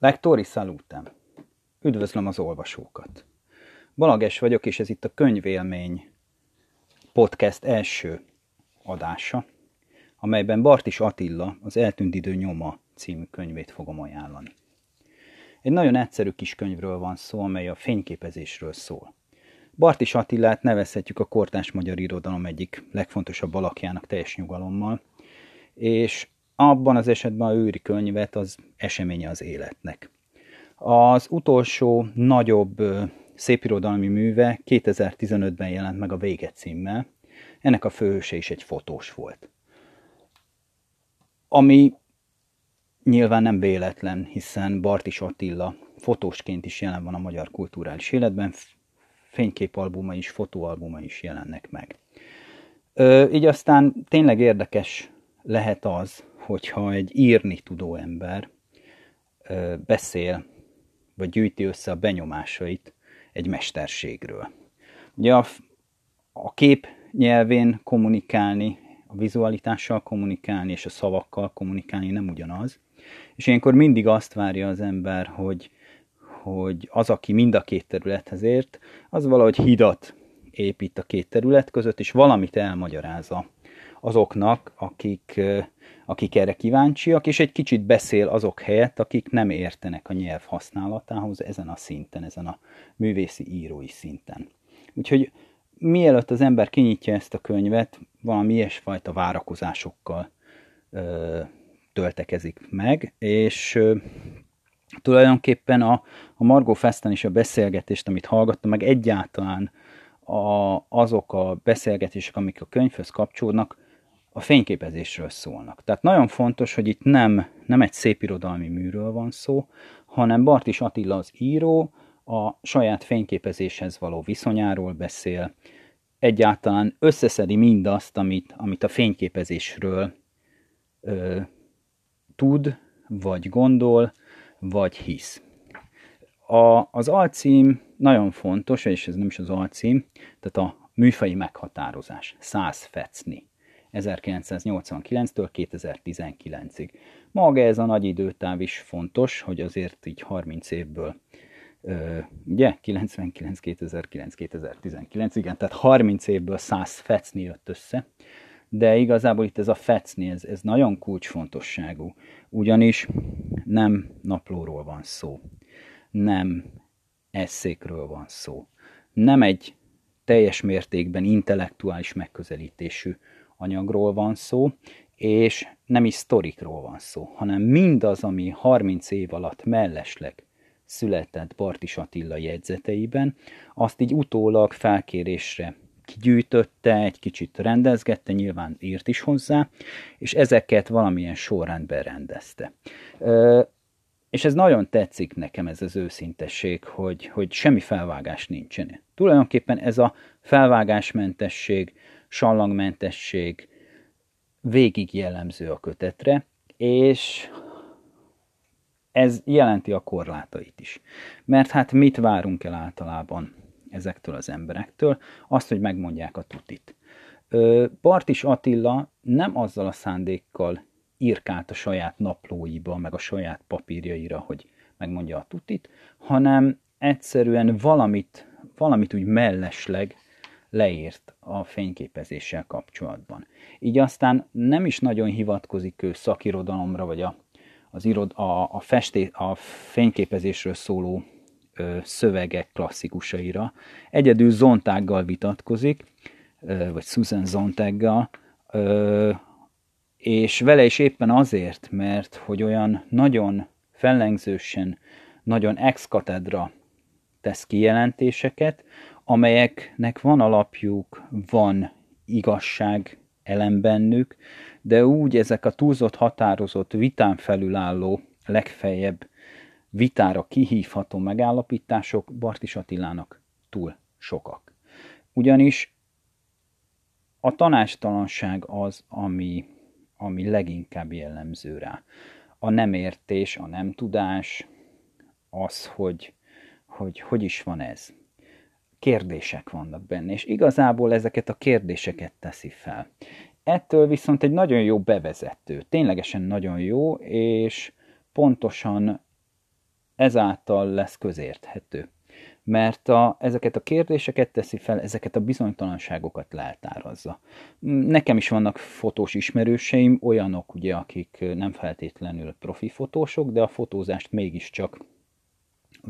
Lektori salutem! Üdvözlöm az olvasókat! Balages vagyok, és ez itt a Könyvélmény podcast első adása, amelyben Bartis Attila az Eltűnt idő nyoma című könyvét fogom ajánlani. Egy nagyon egyszerű kis könyvről van szó, amely a fényképezésről szól. Bartis Attilát nevezhetjük a kortás magyar irodalom egyik legfontosabb alakjának teljes nyugalommal, és abban az esetben a őri könyvet az eseménye az életnek. Az utolsó nagyobb szépirodalmi műve 2015-ben jelent meg a Vége címmel. Ennek a főhőse is egy fotós volt. Ami nyilván nem véletlen, hiszen Bartis Attila fotósként is jelen van a magyar kulturális életben, fényképalbuma is, fotóalbuma is jelennek meg. Ö, így aztán tényleg érdekes lehet az, hogyha egy írni tudó ember beszél, vagy gyűjti össze a benyomásait egy mesterségről. Ugye a, a kép nyelvén kommunikálni, a vizualitással kommunikálni és a szavakkal kommunikálni nem ugyanaz. És ilyenkor mindig azt várja az ember, hogy, hogy az, aki mind a két területhez ért, az valahogy hidat épít a két terület között, és valamit elmagyarázza azoknak, akik, akik erre kíváncsiak, és egy kicsit beszél azok helyett, akik nem értenek a nyelv használatához ezen a szinten, ezen a művészi írói szinten. Úgyhogy mielőtt az ember kinyitja ezt a könyvet, valami ilyesfajta várakozásokkal ö, töltekezik meg, és ö, tulajdonképpen a, a Margó Festen is a beszélgetést, amit hallgattam, meg egyáltalán a, azok a beszélgetések, amik a könyvhöz kapcsolódnak, a fényképezésről szólnak. Tehát nagyon fontos, hogy itt nem, nem egy szép irodalmi műről van szó, hanem Bartis Attila az író a saját fényképezéshez való viszonyáról beszél, egyáltalán összeszedi mindazt, amit, amit a fényképezésről ö, tud, vagy gondol, vagy hisz. A, az alcím nagyon fontos, és ez nem is az alcím, tehát a műfai meghatározás, száz fecni. 1989-től 2019-ig. Maga ez a nagy időtáv is fontos, hogy azért így 30 évből, ugye, 99, 2009, 2019, igen, tehát 30 évből 100 fecni jött össze, de igazából itt ez a fecni, ez, ez nagyon kulcsfontosságú, ugyanis nem naplóról van szó, nem eszékről van szó, nem egy teljes mértékben intellektuális megközelítésű anyagról van szó, és nem is sztorikról van szó, hanem mindaz, ami 30 év alatt mellesleg született Bartis Attila jegyzeteiben, azt így utólag felkérésre kigyűjtötte, egy kicsit rendezgette, nyilván írt is hozzá, és ezeket valamilyen sorrendben rendezte. És ez nagyon tetszik nekem, ez az őszintesség, hogy, hogy semmi felvágás nincsen. Tulajdonképpen ez a felvágásmentesség, sallangmentesség végig jellemző a kötetre, és ez jelenti a korlátait is. Mert hát mit várunk el általában ezektől az emberektől? Azt, hogy megmondják a tutit. Bartis Attila nem azzal a szándékkal írkált a saját naplóiba, meg a saját papírjaira, hogy megmondja a tutit, hanem egyszerűen valamit, valamit úgy mellesleg leírt a fényképezéssel kapcsolatban. Így aztán nem is nagyon hivatkozik ő szakirodalomra, vagy a, az irod, a, a, festé, a fényképezésről szóló ö, szövegek klasszikusaira. Egyedül Zontággal vitatkozik, ö, vagy Susan Zontaggal, ö, és vele is éppen azért, mert hogy olyan nagyon fellengzősen, nagyon ex katedra tesz kijelentéseket, amelyeknek van alapjuk, van igazság elem bennük, de úgy ezek a túlzott határozott vitán felülálló, legfeljebb vitára kihívható megállapítások Bartis Attilának túl sokak. Ugyanis a tanástalanság az, ami, ami leginkább jellemző rá. A nem értés, a nem tudás, az, hogy hogy, hogy is van ez kérdések vannak benne, és igazából ezeket a kérdéseket teszi fel. Ettől viszont egy nagyon jó bevezető, ténylegesen nagyon jó, és pontosan ezáltal lesz közérthető. Mert a, ezeket a kérdéseket teszi fel, ezeket a bizonytalanságokat leltárazza. Nekem is vannak fotós ismerőseim, olyanok ugye, akik nem feltétlenül profi fotósok, de a fotózást mégiscsak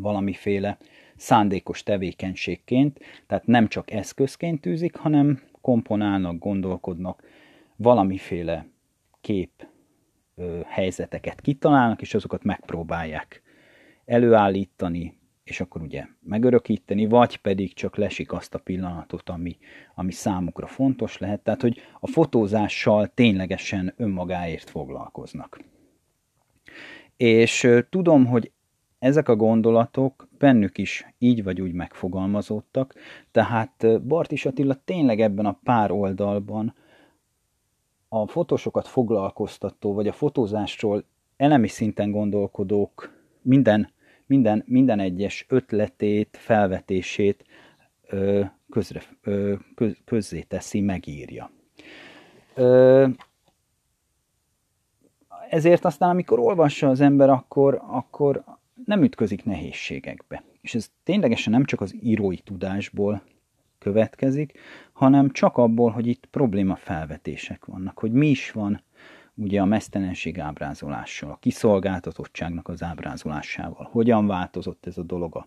valamiféle szándékos tevékenységként, tehát nem csak eszközként tűzik, hanem komponálnak, gondolkodnak, valamiféle kép ö, helyzeteket kitalálnak, és azokat megpróbálják előállítani, és akkor ugye megörökíteni, vagy pedig csak lesik azt a pillanatot, ami, ami számukra fontos lehet. Tehát, hogy a fotózással ténylegesen önmagáért foglalkoznak. És tudom, hogy ezek a gondolatok bennük is így vagy úgy megfogalmazódtak, tehát Bartis Attila tényleg ebben a pár oldalban a fotósokat foglalkoztató, vagy a fotózásról elemi szinten gondolkodók minden, minden, minden egyes ötletét, felvetését ö, közre, ö, köz, közzé teszi, megírja. Ö, ezért aztán, amikor olvassa az ember, akkor, akkor nem ütközik nehézségekbe. És ez ténylegesen nem csak az írói tudásból következik, hanem csak abból, hogy itt probléma felvetések vannak, hogy mi is van ugye a mesztelenség ábrázolással, a kiszolgáltatottságnak az ábrázolásával, hogyan változott ez a dolog a,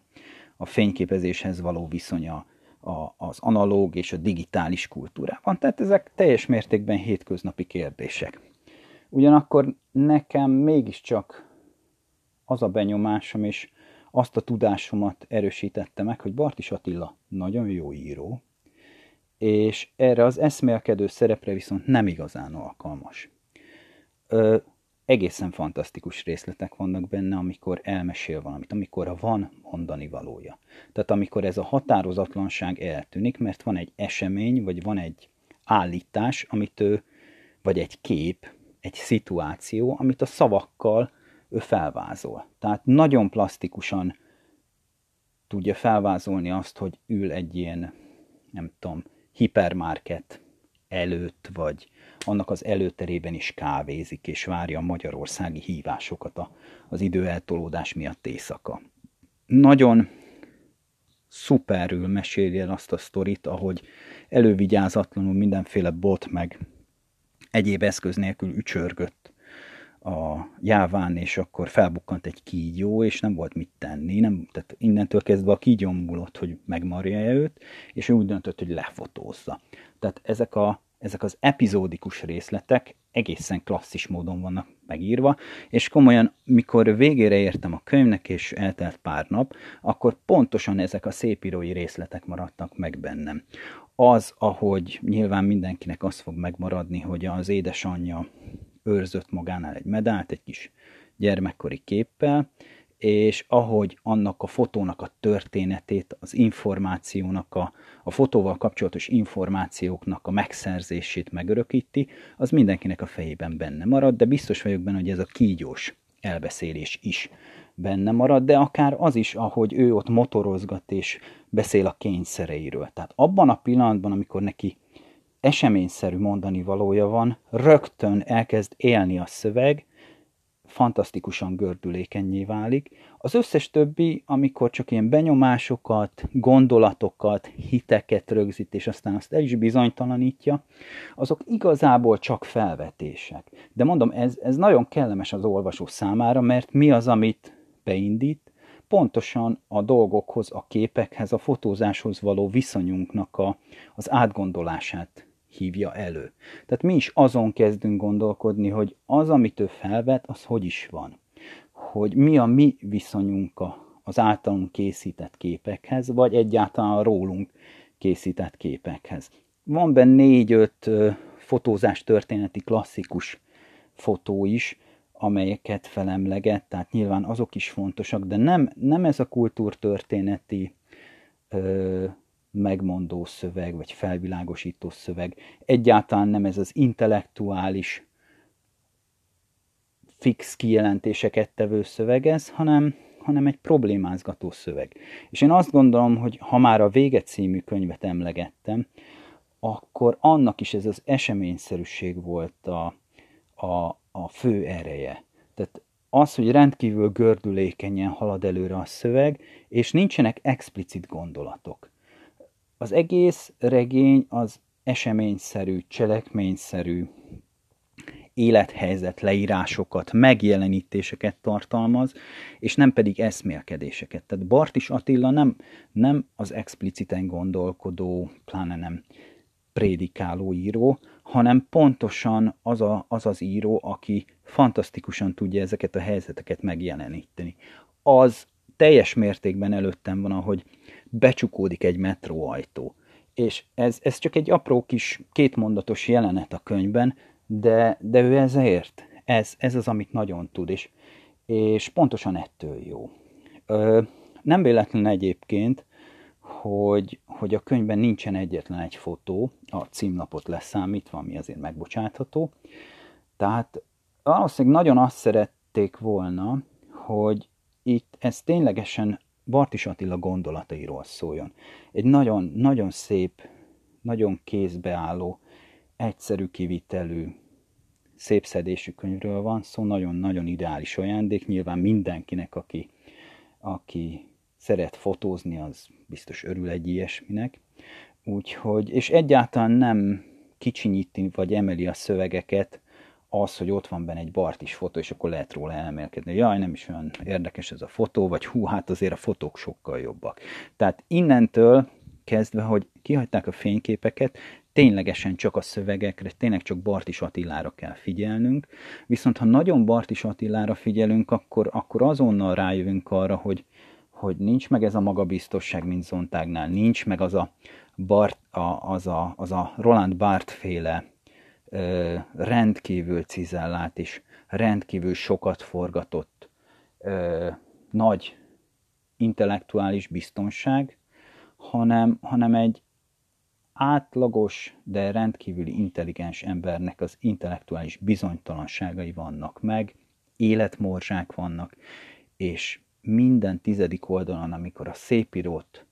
a fényképezéshez való viszonya a, az analóg és a digitális kultúrában. Tehát ezek teljes mértékben hétköznapi kérdések. Ugyanakkor nekem mégiscsak az a benyomásom, és azt a tudásomat erősítette meg, hogy Bartis Attila nagyon jó író, és erre az eszmélkedő szerepre viszont nem igazán alkalmas. Ö, egészen fantasztikus részletek vannak benne, amikor elmesél valamit, amikor van mondani valója. Tehát amikor ez a határozatlanság eltűnik, mert van egy esemény, vagy van egy állítás, amit ő, vagy egy kép, egy szituáció, amit a szavakkal ő felvázol. Tehát nagyon plastikusan tudja felvázolni azt, hogy ül egy ilyen, nem tudom, hipermarket előtt, vagy annak az előterében is kávézik, és várja a magyarországi hívásokat az idő eltolódás miatt éjszaka. Nagyon szuperül meséli el azt a sztorit, ahogy elővigyázatlanul mindenféle bot meg egyéb eszköz nélkül ücsörgött a jáván, és akkor felbukkant egy kígyó, és nem volt mit tenni. Nem, tehát innentől kezdve a kígyó múlott, hogy megmarja őt, és ő úgy döntött, hogy lefotózza. Tehát ezek, a, ezek az epizódikus részletek egészen klasszis módon vannak megírva, és komolyan, mikor végére értem a könyvnek, és eltelt pár nap, akkor pontosan ezek a szépírói részletek maradtak meg bennem. Az, ahogy nyilván mindenkinek az fog megmaradni, hogy az édesanyja őrzött magánál egy medált, egy kis gyermekkori képpel, és ahogy annak a fotónak a történetét, az információnak, a, a fotóval kapcsolatos információknak a megszerzését megörökíti, az mindenkinek a fejében benne marad, de biztos vagyok benne, hogy ez a kígyós elbeszélés is benne marad, de akár az is, ahogy ő ott motorozgat és beszél a kényszereiről. Tehát abban a pillanatban, amikor neki eseményszerű mondani valója van, rögtön elkezd élni a szöveg, fantasztikusan gördülékenyé válik. Az összes többi, amikor csak ilyen benyomásokat, gondolatokat, hiteket rögzít, és aztán azt el is bizonytalanítja, azok igazából csak felvetések. De mondom, ez, ez nagyon kellemes az olvasó számára, mert mi az, amit beindít, pontosan a dolgokhoz, a képekhez, a fotózáshoz való viszonyunknak a, az átgondolását hívja elő. Tehát mi is azon kezdünk gondolkodni, hogy az, amit ő felvet, az hogy is van. Hogy mi a mi viszonyunk az általunk készített képekhez, vagy egyáltalán a rólunk készített képekhez. Van benne négy-öt fotózás történeti klasszikus fotó is, amelyeket felemleget, tehát nyilván azok is fontosak, de nem, nem ez a kultúrtörténeti megmondó szöveg, vagy felvilágosító szöveg. Egyáltalán nem ez az intellektuális fix kijelentéseket tevő szöveg ez, hanem, hanem egy problémázgató szöveg. És én azt gondolom, hogy ha már a Vége című könyvet emlegettem, akkor annak is ez az eseményszerűség volt a, a, a fő ereje. Tehát az, hogy rendkívül gördülékenyen halad előre a szöveg, és nincsenek explicit gondolatok. Az egész regény az eseményszerű, cselekményszerű, élethelyzet leírásokat, megjelenítéseket tartalmaz, és nem pedig eszmélkedéseket. Tehát Bartis Attila nem, nem az expliciten gondolkodó, pláne nem prédikáló író, hanem pontosan az, a, az az író, aki fantasztikusan tudja ezeket a helyzeteket megjeleníteni. Az teljes mértékben előttem van, ahogy becsukódik egy metróajtó. És ez, ez csak egy apró kis kétmondatos jelenet a könyvben, de, de ő ezért. Ez, ez az, amit nagyon tud, és, és pontosan ettől jó. Ö, nem véletlen egyébként, hogy, hogy a könyvben nincsen egyetlen egy fotó, a címlapot leszámítva, ami azért megbocsátható. Tehát valószínűleg nagyon azt szerették volna, hogy itt ez ténylegesen Bartis Attila gondolatairól szóljon. Egy nagyon, nagyon szép, nagyon kézbeálló, egyszerű kivitelű, szép szedésű könyvről van szó, nagyon-nagyon ideális ajándék, nyilván mindenkinek, aki, aki szeret fotózni, az biztos örül egy ilyesminek. Úgyhogy, és egyáltalán nem kicsinyíti vagy emeli a szövegeket az, hogy ott van benne egy Bartis fotó, és akkor lehet róla elmélkedni. Jaj, nem is olyan érdekes ez a fotó, vagy hú, hát azért a fotók sokkal jobbak. Tehát innentől kezdve, hogy kihagyták a fényképeket, ténylegesen csak a szövegekre, tényleg csak Bartis Attilára kell figyelnünk, viszont ha nagyon Bartis Attilára figyelünk, akkor, akkor azonnal rájövünk arra, hogy, hogy nincs meg ez a magabiztosság, mint Zontágnál, nincs meg az a, Bart, a, az, a, az a Roland Barth féle rendkívül cizellált és rendkívül sokat forgatott. Nagy intellektuális biztonság, hanem, hanem egy átlagos, de rendkívüli intelligens embernek az intellektuális bizonytalanságai vannak meg, életmorzsák vannak, és minden tizedik oldalon, amikor a szépírót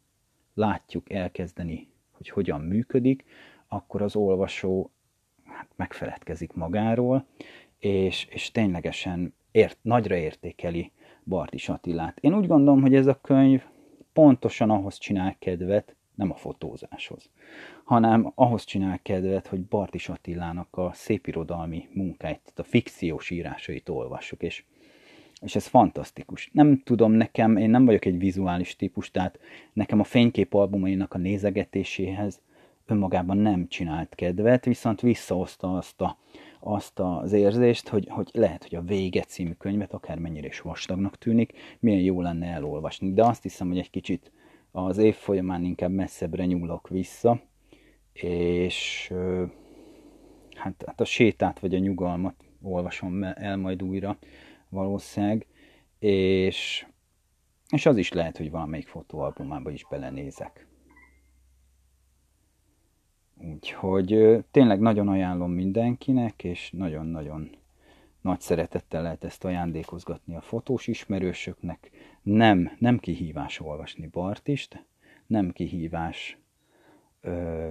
látjuk elkezdeni, hogy hogyan működik, akkor az olvasó hát megfeledkezik magáról, és, és ténylegesen ért, nagyra értékeli Bartis Attilát. Én úgy gondolom, hogy ez a könyv pontosan ahhoz csinál kedvet, nem a fotózáshoz, hanem ahhoz csinál kedvet, hogy Bartis Attilának a szépirodalmi munkáit, a fikciós írásait olvassuk, és, és ez fantasztikus. Nem tudom, nekem, én nem vagyok egy vizuális típus, tehát nekem a fénykép albumainak a nézegetéséhez önmagában nem csinált kedvet, viszont visszahozta azt, a, azt az érzést, hogy, hogy lehet, hogy a Vége című könyvet, akármennyire is vastagnak tűnik, milyen jó lenne elolvasni. De azt hiszem, hogy egy kicsit az év folyamán inkább messzebbre nyúlok vissza, és hát, hát a sétát vagy a nyugalmat olvasom el majd újra valószínűleg, és, és az is lehet, hogy valamelyik fotóalbumába is belenézek. Úgyhogy tényleg nagyon ajánlom mindenkinek, és nagyon-nagyon nagy szeretettel lehet ezt ajándékozgatni a fotós ismerősöknek. Nem, nem kihívás olvasni Bartist, nem kihívás ö,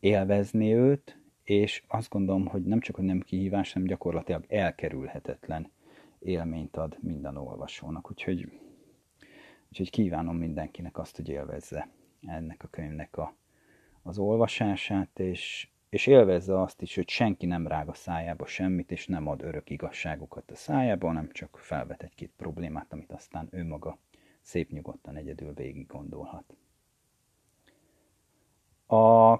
élvezni őt, és azt gondolom, hogy nem csak, hogy nem kihívás, hanem gyakorlatilag elkerülhetetlen élményt ad minden olvasónak. Úgyhogy, úgyhogy kívánom mindenkinek azt, hogy élvezze ennek a könyvnek a, az olvasását, és, és élvezze azt is, hogy senki nem rág a szájába semmit, és nem ad örök igazságokat a szájába, hanem csak felvet egy-két problémát, amit aztán ő maga szép nyugodtan egyedül végig gondolhat. A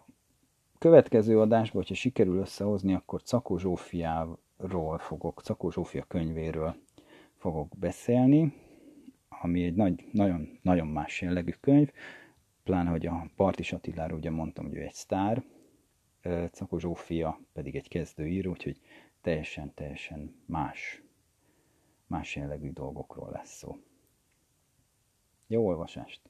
következő adásban, hogyha sikerül összehozni, akkor Cakó Zsófiáról fogok, Cakó Zsófia könyvéről fogok beszélni, ami egy nagy, nagyon, nagyon más jellegű könyv, pláne, hogy a Partis Attiláról ugye mondtam, hogy ő egy sztár, Cakó Zsófia pedig egy kezdőíró, úgyhogy teljesen, teljesen más, más jellegű dolgokról lesz szó. Jó olvasást!